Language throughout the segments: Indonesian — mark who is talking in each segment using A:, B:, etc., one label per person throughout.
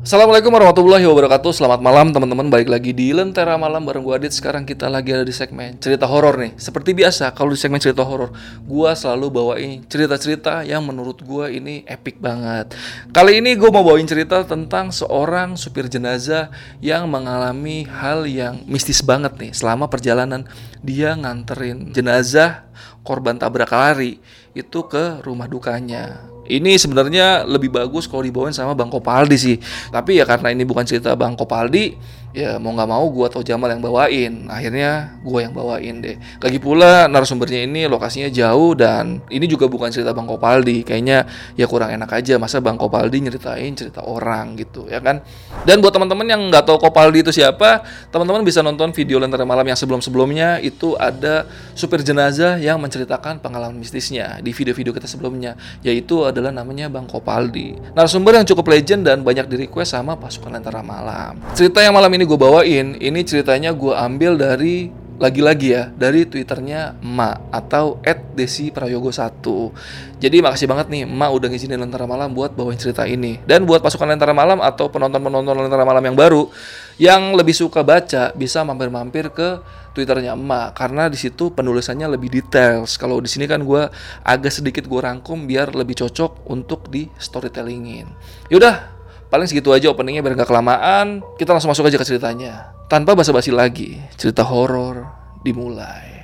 A: Assalamualaikum warahmatullahi wabarakatuh. Selamat malam teman-teman. Balik lagi di Lentera Malam bareng gue Adit. Sekarang kita lagi ada di segmen cerita horor nih. Seperti biasa kalau di segmen cerita horor Gue selalu bawain cerita-cerita yang menurut gue ini epic banget. Kali ini gue mau bawain cerita tentang seorang supir jenazah Yang mengalami hal yang mistis banget nih. Selama perjalanan dia nganterin jenazah korban tabrak lari Itu ke rumah dukanya ini sebenarnya lebih bagus kalau dibawain sama Bang Kopaldi sih. Tapi ya karena ini bukan cerita Bang Kopaldi, ya mau nggak mau gue atau Jamal yang bawain. Akhirnya gue yang bawain deh. Lagi pula narasumbernya ini lokasinya jauh dan ini juga bukan cerita Bang Kopaldi. Kayaknya ya kurang enak aja. Masa Bang Kopaldi nyeritain cerita orang gitu ya kan? Dan buat teman-teman yang nggak tahu Kopaldi itu siapa teman-teman bisa nonton video Lentera Malam yang sebelum-sebelumnya. Itu ada supir jenazah yang menceritakan pengalaman mistisnya di video-video kita sebelumnya yaitu adalah namanya Bang Kopaldi. Narasumber yang cukup legend dan banyak di request sama pasukan Lentera Malam. Cerita yang malam ini ini gue bawain, ini ceritanya gue ambil dari lagi-lagi ya dari twitternya Ma atau @desi prayogo 1 jadi makasih banget nih Ma udah ngizinin Lentera Malam buat bawain cerita ini. Dan buat pasukan Lentera Malam atau penonton-penonton Lentera Malam yang baru yang lebih suka baca bisa mampir-mampir ke twitternya Ma. Karena di situ penulisannya lebih details. Kalau di sini kan gue agak sedikit gue rangkum biar lebih cocok untuk di storytellingin. Yaudah Paling segitu aja openingnya biar gak kelamaan. Kita langsung masuk aja ke ceritanya. Tanpa basa-basi lagi, cerita horor dimulai.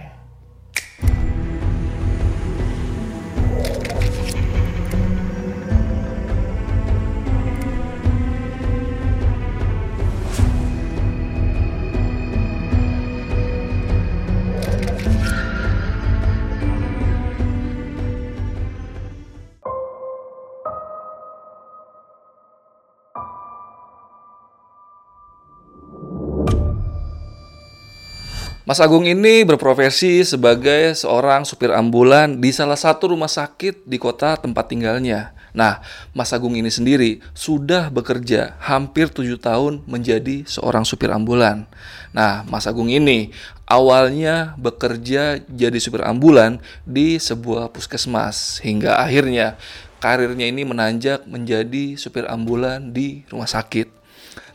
A: Mas Agung ini berprofesi sebagai seorang supir ambulan di salah satu rumah sakit di kota tempat tinggalnya. Nah, Mas Agung ini sendiri sudah bekerja hampir tujuh tahun menjadi seorang supir ambulan. Nah, Mas Agung ini awalnya bekerja jadi supir ambulan di sebuah puskesmas hingga akhirnya karirnya ini menanjak menjadi supir ambulan di rumah sakit.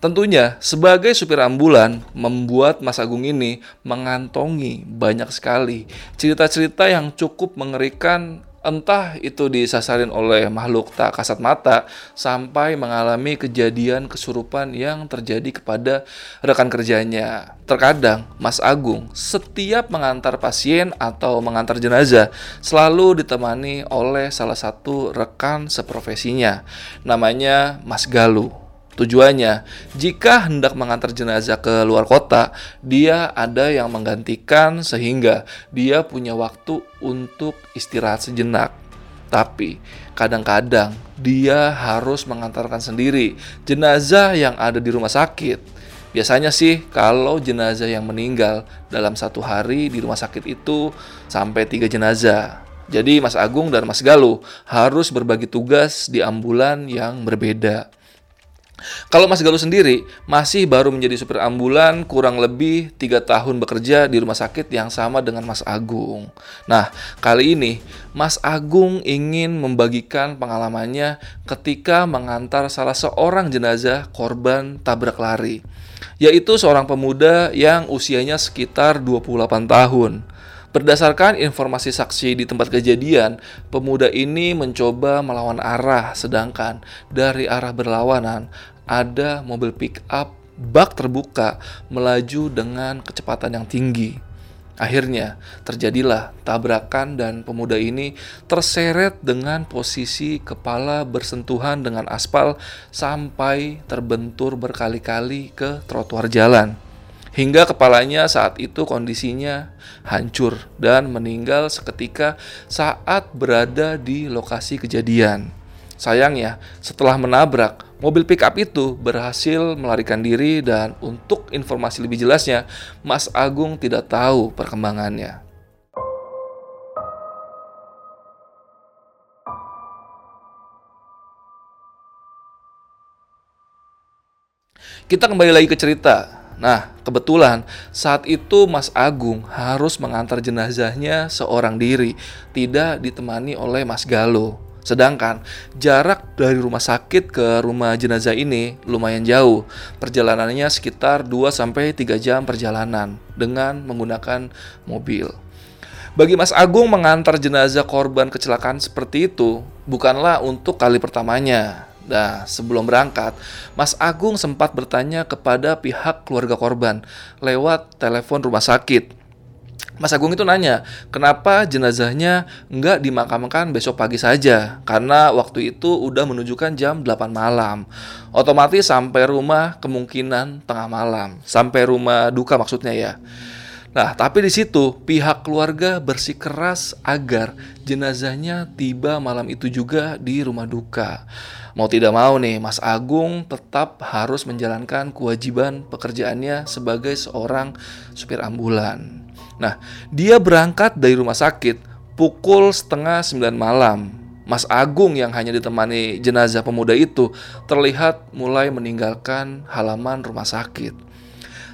A: Tentunya, sebagai supir ambulan, membuat Mas Agung ini mengantongi banyak sekali cerita-cerita yang cukup mengerikan entah itu disasarin oleh makhluk tak kasat mata sampai mengalami kejadian kesurupan yang terjadi kepada rekan kerjanya. Terkadang Mas Agung setiap mengantar pasien atau mengantar jenazah selalu ditemani oleh salah satu rekan seprofesinya namanya Mas Galuh. Tujuannya, jika hendak mengantar jenazah ke luar kota, dia ada yang menggantikan sehingga dia punya waktu untuk istirahat sejenak. Tapi kadang-kadang dia harus mengantarkan sendiri jenazah yang ada di rumah sakit. Biasanya sih kalau jenazah yang meninggal dalam satu hari di rumah sakit itu sampai tiga jenazah. Jadi Mas Agung dan Mas Galuh harus berbagi tugas di ambulan yang berbeda. Kalau Mas Galuh sendiri masih baru menjadi supir ambulan kurang lebih tiga tahun bekerja di rumah sakit yang sama dengan Mas Agung. Nah, kali ini Mas Agung ingin membagikan pengalamannya ketika mengantar salah seorang jenazah korban tabrak lari, yaitu seorang pemuda yang usianya sekitar 28 tahun. Berdasarkan informasi saksi di tempat kejadian, pemuda ini mencoba melawan arah, sedangkan dari arah berlawanan ada mobil pick up bak terbuka melaju dengan kecepatan yang tinggi. Akhirnya terjadilah tabrakan dan pemuda ini terseret dengan posisi kepala bersentuhan dengan aspal sampai terbentur berkali-kali ke trotoar jalan hingga kepalanya saat itu kondisinya hancur dan meninggal seketika saat berada di lokasi kejadian. Sayangnya, setelah menabrak, mobil pickup itu berhasil melarikan diri dan untuk informasi lebih jelasnya, Mas Agung tidak tahu perkembangannya. Kita kembali lagi ke cerita. Nah, kebetulan saat itu Mas Agung harus mengantar jenazahnya seorang diri, tidak ditemani oleh Mas Galo. Sedangkan jarak dari rumah sakit ke rumah jenazah ini lumayan jauh. Perjalanannya sekitar 2 sampai 3 jam perjalanan dengan menggunakan mobil. Bagi Mas Agung mengantar jenazah korban kecelakaan seperti itu bukanlah untuk kali pertamanya. Nah, sebelum berangkat, Mas Agung sempat bertanya kepada pihak keluarga korban lewat telepon rumah sakit Mas Agung itu nanya, kenapa jenazahnya nggak dimakamkan besok pagi saja? Karena waktu itu udah menunjukkan jam 8 malam. Otomatis sampai rumah kemungkinan tengah malam. Sampai rumah duka maksudnya ya. Nah, tapi di situ pihak keluarga bersikeras agar jenazahnya tiba malam itu juga di rumah duka. Mau tidak mau nih, Mas Agung tetap harus menjalankan kewajiban pekerjaannya sebagai seorang supir ambulan. Nah, dia berangkat dari rumah sakit pukul setengah sembilan malam. Mas Agung yang hanya ditemani jenazah pemuda itu terlihat mulai meninggalkan halaman rumah sakit.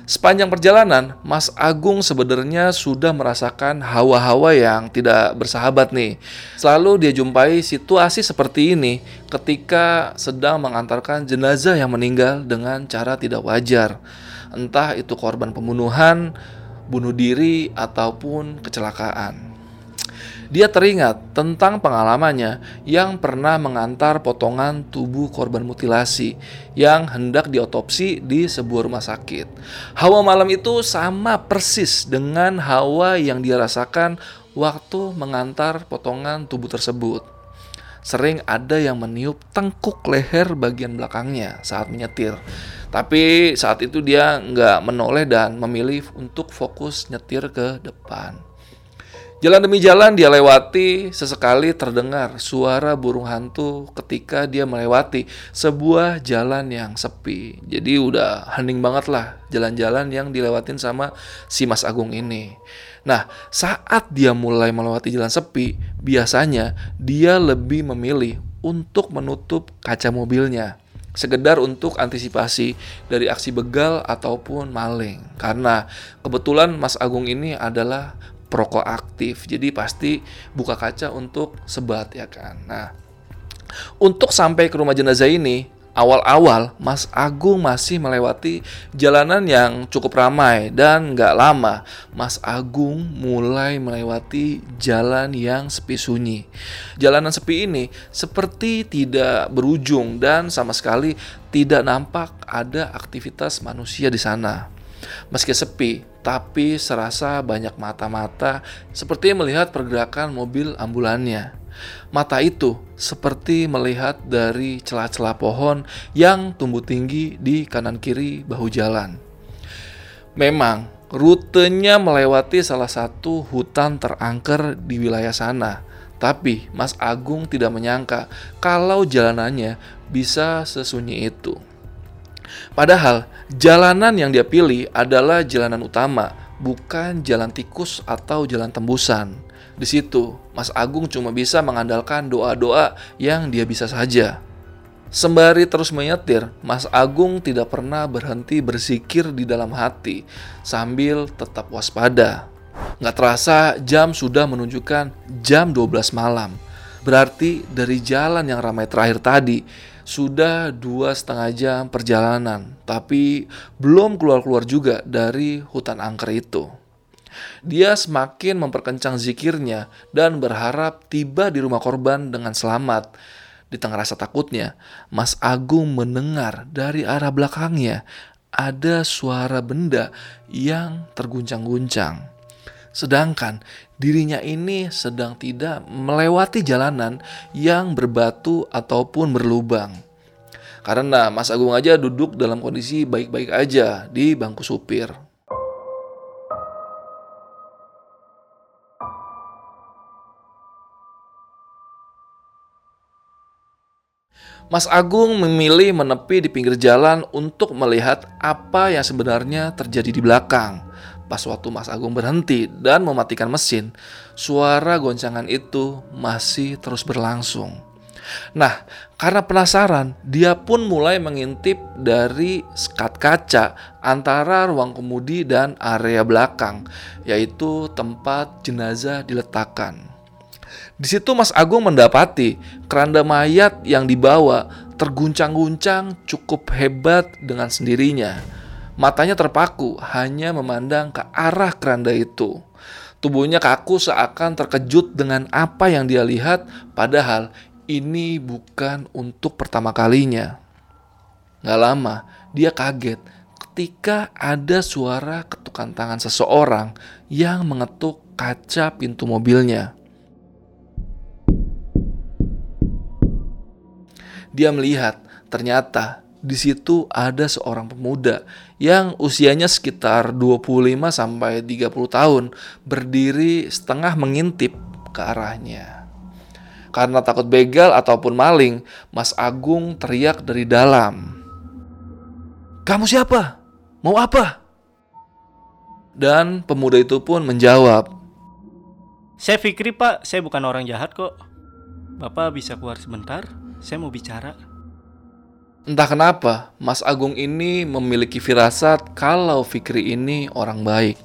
A: Sepanjang perjalanan, Mas Agung sebenarnya sudah merasakan hawa-hawa yang tidak bersahabat nih. Selalu dia jumpai situasi seperti ini ketika sedang mengantarkan jenazah yang meninggal dengan cara tidak wajar. Entah itu korban pembunuhan, bunuh diri, ataupun kecelakaan. Dia teringat tentang pengalamannya yang pernah mengantar potongan tubuh korban mutilasi yang hendak diotopsi di sebuah rumah sakit. Hawa malam itu sama persis dengan hawa yang dia rasakan waktu mengantar potongan tubuh tersebut. Sering ada yang meniup tengkuk leher bagian belakangnya saat menyetir. Tapi saat itu dia nggak menoleh dan memilih untuk fokus nyetir ke depan. Jalan demi jalan dia lewati, sesekali terdengar suara burung hantu ketika dia melewati sebuah jalan yang sepi. Jadi udah hening banget lah jalan-jalan yang dilewatin sama si Mas Agung ini. Nah, saat dia mulai melewati jalan sepi, biasanya dia lebih memilih untuk menutup kaca mobilnya sekedar untuk antisipasi dari aksi begal ataupun maling. Karena kebetulan Mas Agung ini adalah perokok aktif, jadi pasti buka kaca untuk sebat ya kan. Nah, untuk sampai ke rumah jenazah ini, awal-awal Mas Agung masih melewati jalanan yang cukup ramai dan nggak lama Mas Agung mulai melewati jalan yang sepi sunyi. Jalanan sepi ini seperti tidak berujung dan sama sekali tidak nampak ada aktivitas manusia di sana. Meski sepi, tapi serasa banyak mata-mata seperti melihat pergerakan mobil ambulannya. Mata itu seperti melihat dari celah-celah pohon yang tumbuh tinggi di kanan kiri bahu jalan. Memang rutenya melewati salah satu hutan terangker di wilayah sana. Tapi Mas Agung tidak menyangka kalau jalanannya bisa sesunyi itu. Padahal jalanan yang dia pilih adalah jalanan utama, bukan jalan tikus atau jalan tembusan. Di situ, Mas Agung cuma bisa mengandalkan doa-doa yang dia bisa saja. Sembari terus menyetir, Mas Agung tidak pernah berhenti bersikir di dalam hati sambil tetap waspada. Nggak terasa jam sudah menunjukkan jam 12 malam. Berarti dari jalan yang ramai terakhir tadi sudah dua setengah jam perjalanan, tapi belum keluar-keluar juga dari hutan angker itu. Dia semakin memperkencang zikirnya dan berharap tiba di rumah korban dengan selamat. Di tengah rasa takutnya, Mas Agung mendengar dari arah belakangnya ada suara benda yang terguncang-guncang. Sedangkan dirinya ini sedang tidak melewati jalanan yang berbatu ataupun berlubang. Karena Mas Agung aja duduk dalam kondisi baik-baik aja di bangku supir. Mas Agung memilih menepi di pinggir jalan untuk melihat apa yang sebenarnya terjadi di belakang. Pas waktu Mas Agung berhenti dan mematikan mesin, suara goncangan itu masih terus berlangsung. Nah, karena penasaran, dia pun mulai mengintip dari sekat kaca antara ruang kemudi dan area belakang, yaitu tempat jenazah diletakkan. Di situ Mas Agung mendapati keranda mayat yang dibawa terguncang-guncang cukup hebat dengan sendirinya. Matanya terpaku hanya memandang ke arah keranda itu. Tubuhnya kaku seakan terkejut dengan apa yang dia lihat, padahal ini bukan untuk pertama kalinya. Gak lama, dia kaget ketika ada suara ketukan tangan seseorang yang mengetuk kaca pintu mobilnya. Dia melihat ternyata di situ ada seorang pemuda yang usianya sekitar 25 sampai 30 tahun berdiri setengah mengintip ke arahnya. Karena takut begal ataupun maling, Mas Agung teriak dari dalam. "Kamu siapa? Mau apa?" Dan pemuda itu pun menjawab,
B: "Saya Fikri, Pak. Saya bukan orang jahat kok. Bapak bisa keluar sebentar?" Saya mau bicara.
A: Entah kenapa, Mas Agung ini memiliki firasat kalau Fikri ini orang baik.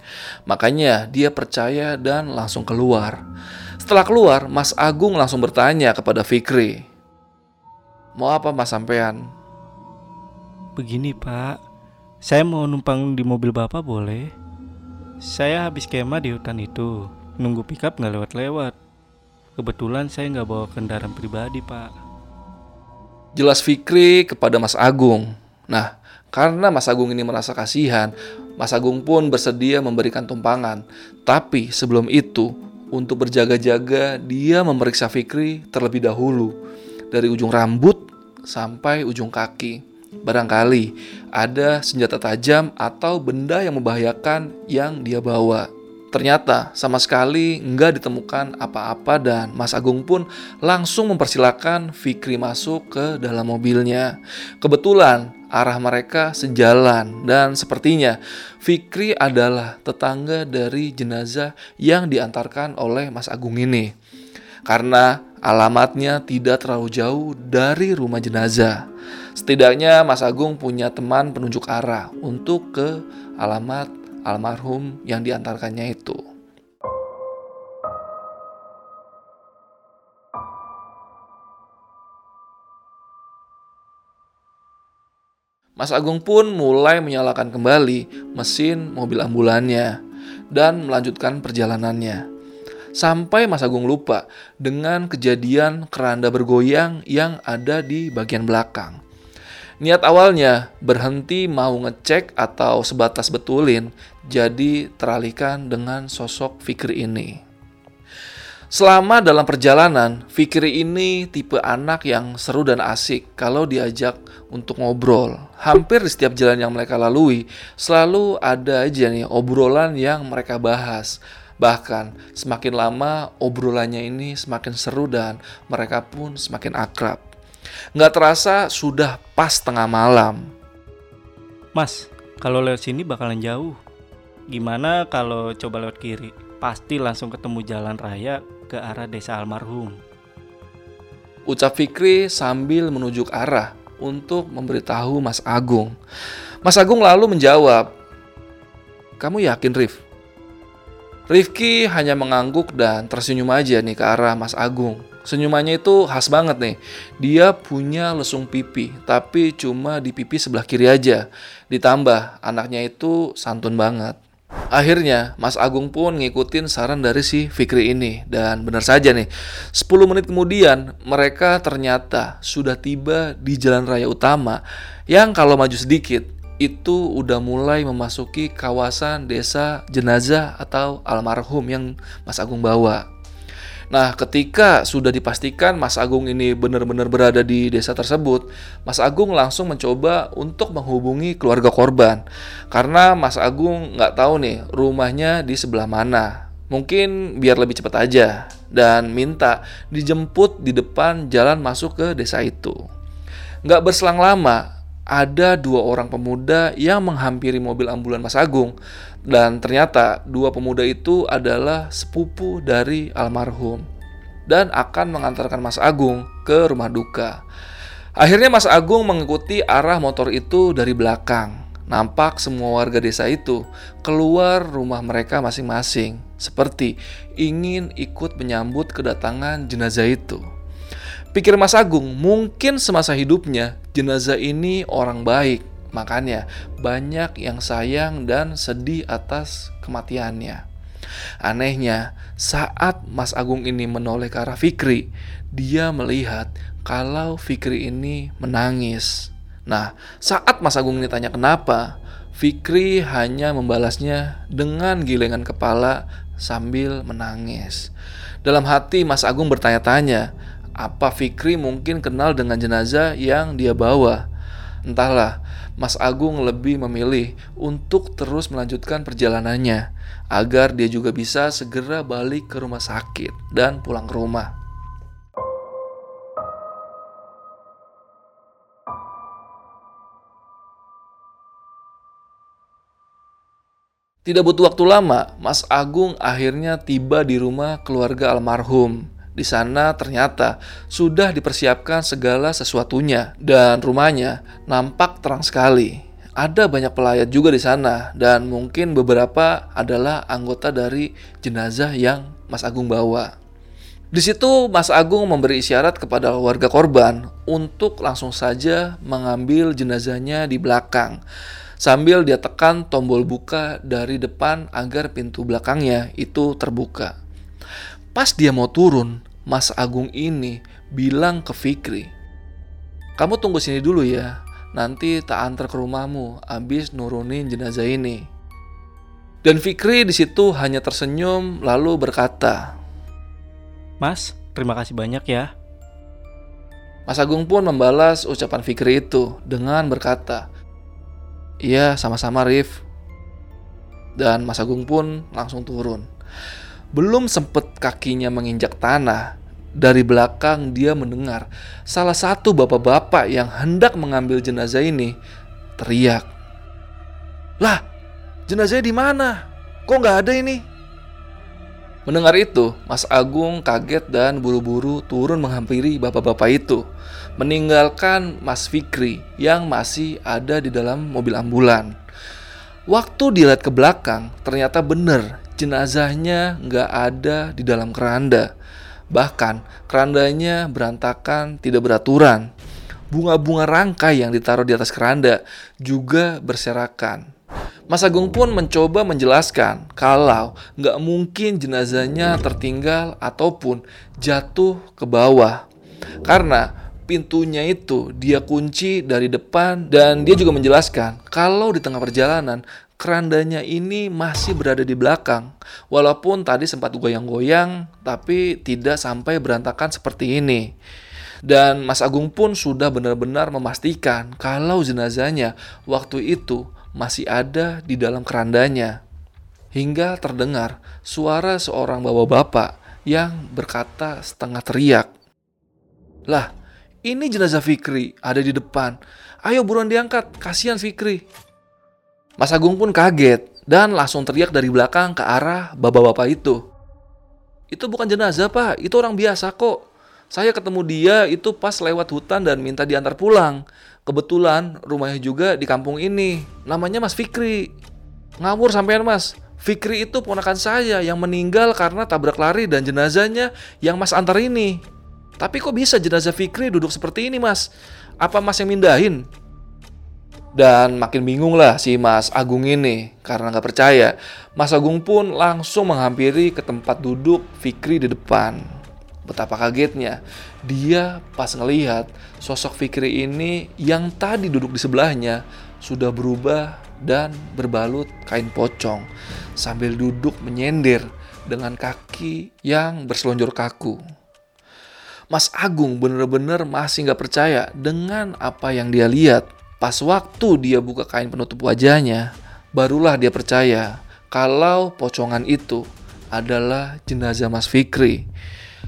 A: Makanya dia percaya dan langsung keluar. Setelah keluar, Mas Agung langsung bertanya kepada Fikri. Mau apa Mas Sampean?
B: Begini Pak, saya mau numpang di mobil Bapak boleh? Saya habis kemah di hutan itu, nunggu pickup nggak lewat-lewat. Kebetulan saya nggak bawa kendaraan pribadi Pak
A: jelas Fikri kepada Mas Agung. Nah, karena Mas Agung ini merasa kasihan, Mas Agung pun bersedia memberikan tumpangan. Tapi sebelum itu, untuk berjaga-jaga, dia memeriksa Fikri terlebih dahulu. Dari ujung rambut sampai ujung kaki. Barangkali ada senjata tajam atau benda yang membahayakan yang dia bawa. Ternyata sama sekali nggak ditemukan apa-apa dan Mas Agung pun langsung mempersilahkan Fikri masuk ke dalam mobilnya. Kebetulan arah mereka sejalan dan sepertinya Fikri adalah tetangga dari jenazah yang diantarkan oleh Mas Agung ini. Karena alamatnya tidak terlalu jauh dari rumah jenazah. Setidaknya Mas Agung punya teman penunjuk arah untuk ke alamat almarhum yang diantarkannya itu. Mas Agung pun mulai menyalakan kembali mesin mobil ambulannya dan melanjutkan perjalanannya. Sampai Mas Agung lupa dengan kejadian keranda bergoyang yang ada di bagian belakang. Niat awalnya berhenti mau ngecek atau sebatas betulin, jadi teralihkan dengan sosok Fikri ini. Selama dalam perjalanan, Fikri ini tipe anak yang seru dan asik kalau diajak untuk ngobrol. Hampir di setiap jalan yang mereka lalui, selalu ada aja nih obrolan yang mereka bahas. Bahkan semakin lama obrolannya ini semakin seru dan mereka pun semakin akrab. Nggak terasa sudah pas tengah malam.
B: Mas, kalau lewat sini bakalan jauh. Gimana kalau coba lewat kiri? Pasti langsung ketemu jalan raya ke arah desa almarhum.
A: Ucap Fikri sambil menunjuk arah untuk memberitahu Mas Agung. Mas Agung lalu menjawab, Kamu yakin Rif? Rifki hanya mengangguk dan tersenyum aja nih ke arah Mas Agung. Senyumannya itu khas banget nih. Dia punya lesung pipi, tapi cuma di pipi sebelah kiri aja. Ditambah anaknya itu santun banget. Akhirnya Mas Agung pun ngikutin saran dari si Fikri ini Dan benar saja nih 10 menit kemudian mereka ternyata sudah tiba di jalan raya utama Yang kalau maju sedikit itu udah mulai memasuki kawasan desa jenazah atau almarhum yang Mas Agung bawa Nah, ketika sudah dipastikan Mas Agung ini benar-benar berada di desa tersebut, Mas Agung langsung mencoba untuk menghubungi keluarga korban. Karena Mas Agung nggak tahu nih rumahnya di sebelah mana. Mungkin biar lebih cepat aja dan minta dijemput di depan jalan masuk ke desa itu. Nggak berselang lama, ada dua orang pemuda yang menghampiri mobil ambulan Mas Agung dan ternyata dua pemuda itu adalah sepupu dari almarhum dan akan mengantarkan Mas Agung ke rumah duka. Akhirnya Mas Agung mengikuti arah motor itu dari belakang. nampak semua warga desa itu keluar rumah mereka masing-masing, seperti ingin ikut menyambut kedatangan jenazah itu. Pikir Mas Agung, mungkin semasa hidupnya jenazah ini orang baik, makanya banyak yang sayang dan sedih atas kematiannya. Anehnya, saat Mas Agung ini menoleh ke arah Fikri, dia melihat kalau Fikri ini menangis. Nah, saat Mas Agung ini tanya kenapa, Fikri hanya membalasnya dengan gilengan kepala sambil menangis. Dalam hati Mas Agung bertanya-tanya, apa Fikri mungkin kenal dengan jenazah yang dia bawa? Entahlah, Mas Agung lebih memilih untuk terus melanjutkan perjalanannya agar dia juga bisa segera balik ke rumah sakit dan pulang ke rumah. Tidak butuh waktu lama, Mas Agung akhirnya tiba di rumah keluarga almarhum. Di sana ternyata sudah dipersiapkan segala sesuatunya dan rumahnya nampak terang sekali. Ada banyak pelayat juga di sana dan mungkin beberapa adalah anggota dari jenazah yang Mas Agung bawa. Di situ Mas Agung memberi isyarat kepada warga korban untuk langsung saja mengambil jenazahnya di belakang sambil dia tekan tombol buka dari depan agar pintu belakangnya itu terbuka. Pas dia mau turun, Mas Agung ini bilang ke Fikri, "Kamu tunggu sini dulu ya. Nanti tak antar ke rumahmu abis nurunin jenazah ini." Dan Fikri di situ hanya tersenyum lalu berkata,
B: Mas, terima kasih banyak ya.
A: Mas Agung pun membalas ucapan Fikri itu dengan berkata, "Iya, sama-sama Rif." Dan Mas Agung pun langsung turun. Belum sempat kakinya menginjak tanah, dari belakang dia mendengar salah satu bapak-bapak yang hendak mengambil jenazah ini teriak. Lah, jenazahnya di mana? Kok nggak ada ini? Mendengar itu, Mas Agung kaget dan buru-buru turun menghampiri bapak-bapak itu, meninggalkan Mas Fikri yang masih ada di dalam mobil ambulan. Waktu dilihat ke belakang, ternyata benar jenazahnya nggak ada di dalam keranda. Bahkan kerandanya berantakan, tidak beraturan. Bunga-bunga rangkai yang ditaruh di atas keranda juga berserakan. Mas Agung pun mencoba menjelaskan kalau nggak mungkin jenazahnya tertinggal ataupun jatuh ke bawah. Karena pintunya itu dia kunci dari depan dan dia juga menjelaskan kalau di tengah perjalanan kerandanya ini masih berada di belakang. Walaupun tadi sempat goyang-goyang, tapi tidak sampai berantakan seperti ini. Dan Mas Agung pun sudah benar-benar memastikan kalau jenazahnya waktu itu masih ada di dalam kerandanya. Hingga terdengar suara seorang bapak-bapak yang berkata setengah teriak. Lah, ini jenazah Fikri ada di depan. Ayo buruan diangkat, kasihan Fikri. Mas Agung pun kaget dan langsung teriak dari belakang ke arah bapak-bapak itu. Itu bukan jenazah pak, itu orang biasa kok. Saya ketemu dia itu pas lewat hutan dan minta diantar pulang. Kebetulan rumahnya juga di kampung ini. Namanya Mas Fikri. Ngawur sampean mas. Fikri itu ponakan saya yang meninggal karena tabrak lari dan jenazahnya yang mas antar ini. Tapi kok bisa jenazah Fikri duduk seperti ini mas? Apa mas yang mindahin? Dan makin bingung lah si Mas Agung ini karena nggak percaya. Mas Agung pun langsung menghampiri ke tempat duduk Fikri di depan. Betapa kagetnya dia pas ngelihat sosok Fikri ini yang tadi duduk di sebelahnya sudah berubah dan berbalut kain pocong sambil duduk menyender dengan kaki yang berselonjor kaku. Mas Agung bener-bener masih nggak percaya dengan apa yang dia lihat Pas waktu dia buka kain penutup wajahnya, barulah dia percaya kalau pocongan itu adalah jenazah Mas Fikri.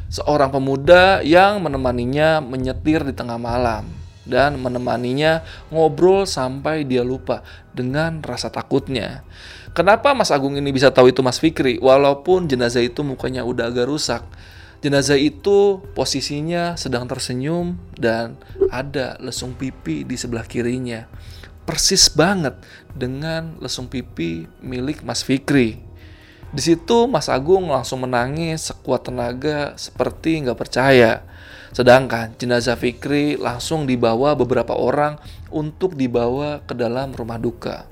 A: Seorang pemuda yang menemaninya menyetir di tengah malam dan menemaninya ngobrol sampai dia lupa dengan rasa takutnya. Kenapa Mas Agung ini bisa tahu itu Mas Fikri walaupun jenazah itu mukanya udah agak rusak? Jenazah itu posisinya sedang tersenyum dan ada lesung pipi di sebelah kirinya. Persis banget dengan lesung pipi milik Mas Fikri. Di situ Mas Agung langsung menangis sekuat tenaga seperti nggak percaya. Sedangkan jenazah Fikri langsung dibawa beberapa orang untuk dibawa ke dalam rumah duka.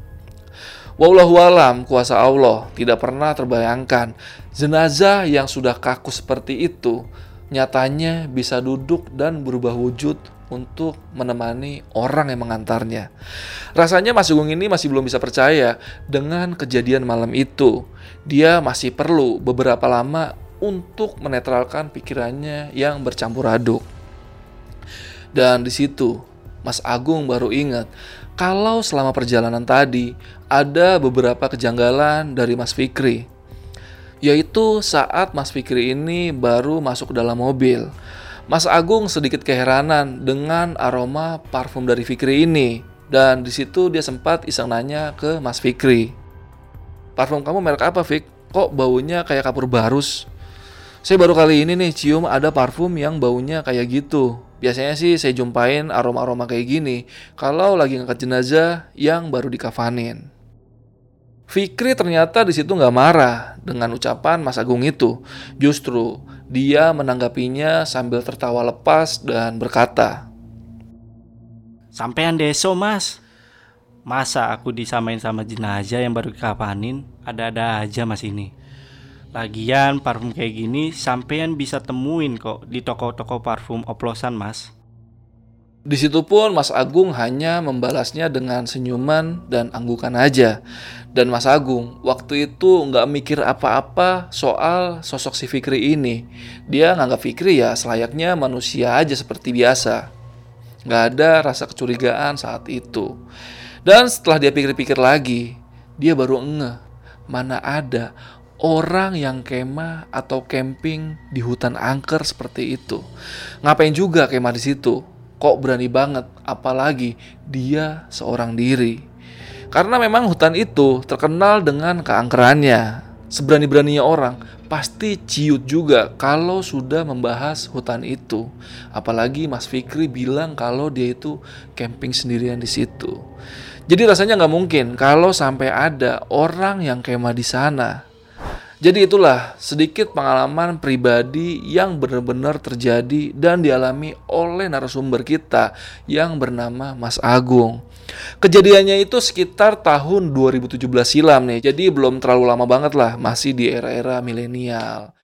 A: Wallahualam kuasa Allah tidak pernah terbayangkan jenazah yang sudah kaku seperti itu nyatanya bisa duduk dan berubah wujud untuk menemani orang yang mengantarnya. Rasanya Mas Agung ini masih belum bisa percaya dengan kejadian malam itu. Dia masih perlu beberapa lama untuk menetralkan pikirannya yang bercampur aduk. Dan di situ Mas Agung baru ingat kalau selama perjalanan tadi ada beberapa kejanggalan dari Mas Fikri. Yaitu saat Mas Fikri ini baru masuk dalam mobil. Mas Agung sedikit keheranan dengan aroma parfum dari Fikri ini. Dan di situ dia sempat iseng nanya ke Mas Fikri. Parfum kamu merek apa, Fik? Kok baunya kayak kapur barus? Saya baru kali ini nih cium ada parfum yang baunya kayak gitu. Biasanya sih saya jumpain aroma-aroma kayak gini kalau lagi ngangkat jenazah yang baru dikafanin. Fikri ternyata di situ nggak marah dengan ucapan Mas Agung itu. Justru dia menanggapinya sambil tertawa lepas dan berkata,
B: Sampean deso mas Masa aku disamain sama jenazah yang baru dikafanin Ada-ada aja mas ini Lagian parfum kayak gini sampean bisa temuin kok di toko-toko parfum oplosan mas.
A: Di situ pun Mas Agung hanya membalasnya dengan senyuman dan anggukan aja. Dan Mas Agung waktu itu nggak mikir apa-apa soal sosok si Fikri ini. Dia nganggap Fikri ya selayaknya manusia aja seperti biasa. Nggak ada rasa kecurigaan saat itu. Dan setelah dia pikir-pikir lagi, dia baru ngeh mana ada orang yang kemah atau camping di hutan angker seperti itu. Ngapain juga kemah di situ? Kok berani banget, apalagi dia seorang diri. Karena memang hutan itu terkenal dengan keangkerannya. Seberani-beraninya orang pasti ciut juga kalau sudah membahas hutan itu. Apalagi Mas Fikri bilang kalau dia itu camping sendirian di situ. Jadi rasanya nggak mungkin kalau sampai ada orang yang kemah di sana jadi itulah sedikit pengalaman pribadi yang benar-benar terjadi dan dialami oleh narasumber kita yang bernama Mas Agung. Kejadiannya itu sekitar tahun 2017 silam nih, jadi belum terlalu lama banget lah, masih di era-era milenial.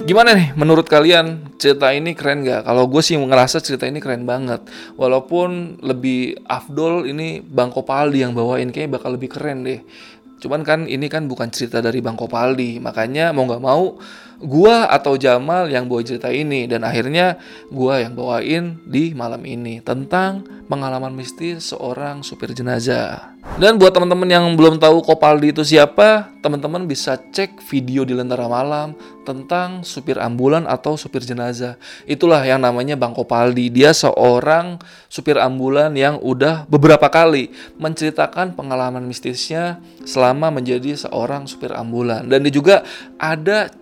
A: Gimana nih menurut kalian cerita ini keren gak? Kalau gue sih ngerasa cerita ini keren banget Walaupun lebih afdol ini Bang Kopaldi yang bawain Kayaknya bakal lebih keren deh Cuman kan ini kan bukan cerita dari Bang Kopaldi, makanya mau nggak mau gua atau Jamal yang bawa cerita ini dan akhirnya gua yang bawain di malam ini tentang pengalaman mistis seorang supir jenazah. Dan buat teman-teman yang belum tahu Kopaldi itu siapa, teman-teman bisa cek video di Lentera Malam tentang supir ambulan atau supir jenazah. Itulah yang namanya Bang Kopaldi. Dia seorang supir ambulan yang udah beberapa kali menceritakan pengalaman mistisnya selama menjadi seorang supir ambulan. Dan dia juga ada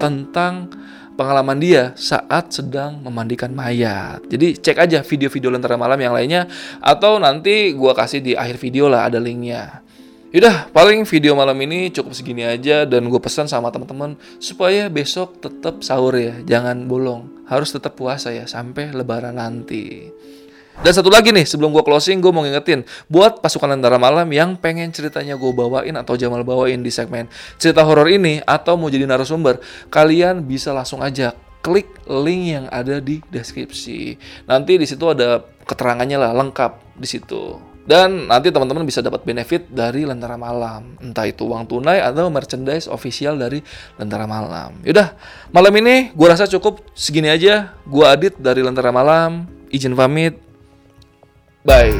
A: tentang pengalaman dia saat sedang memandikan mayat. Jadi cek aja video-video Lentera Malam yang lainnya atau nanti gua kasih di akhir video lah ada linknya. Yaudah, paling video malam ini cukup segini aja dan gue pesan sama teman-teman supaya besok tetap sahur ya, jangan bolong. Harus tetap puasa ya sampai lebaran nanti. Dan satu lagi nih, sebelum gue closing, gue mau ngingetin buat pasukan Lentera Malam yang pengen ceritanya gue bawain atau Jamal bawain di segmen cerita horor ini atau mau jadi narasumber, kalian bisa langsung aja klik link yang ada di deskripsi. Nanti di situ ada keterangannya lah lengkap di situ. Dan nanti teman-teman bisa dapat benefit dari Lentera Malam. Entah itu uang tunai atau merchandise official dari Lentera Malam. Yaudah, malam ini gue rasa cukup segini aja. Gue Adit dari Lentera Malam. Izin pamit. Bye.